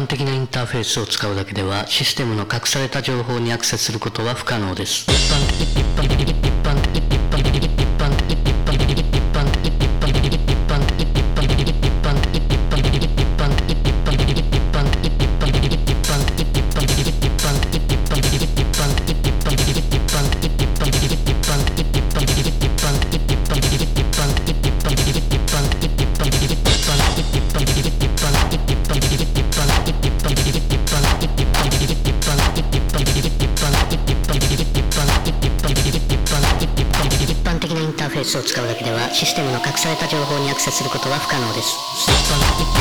般的なインターフェースを使うだけではシステムの隠された情報にアクセスすることは不可能です。一般一般一般一般一般一を使うだけではシステムの隠された情報にアクセスすることは不可能です。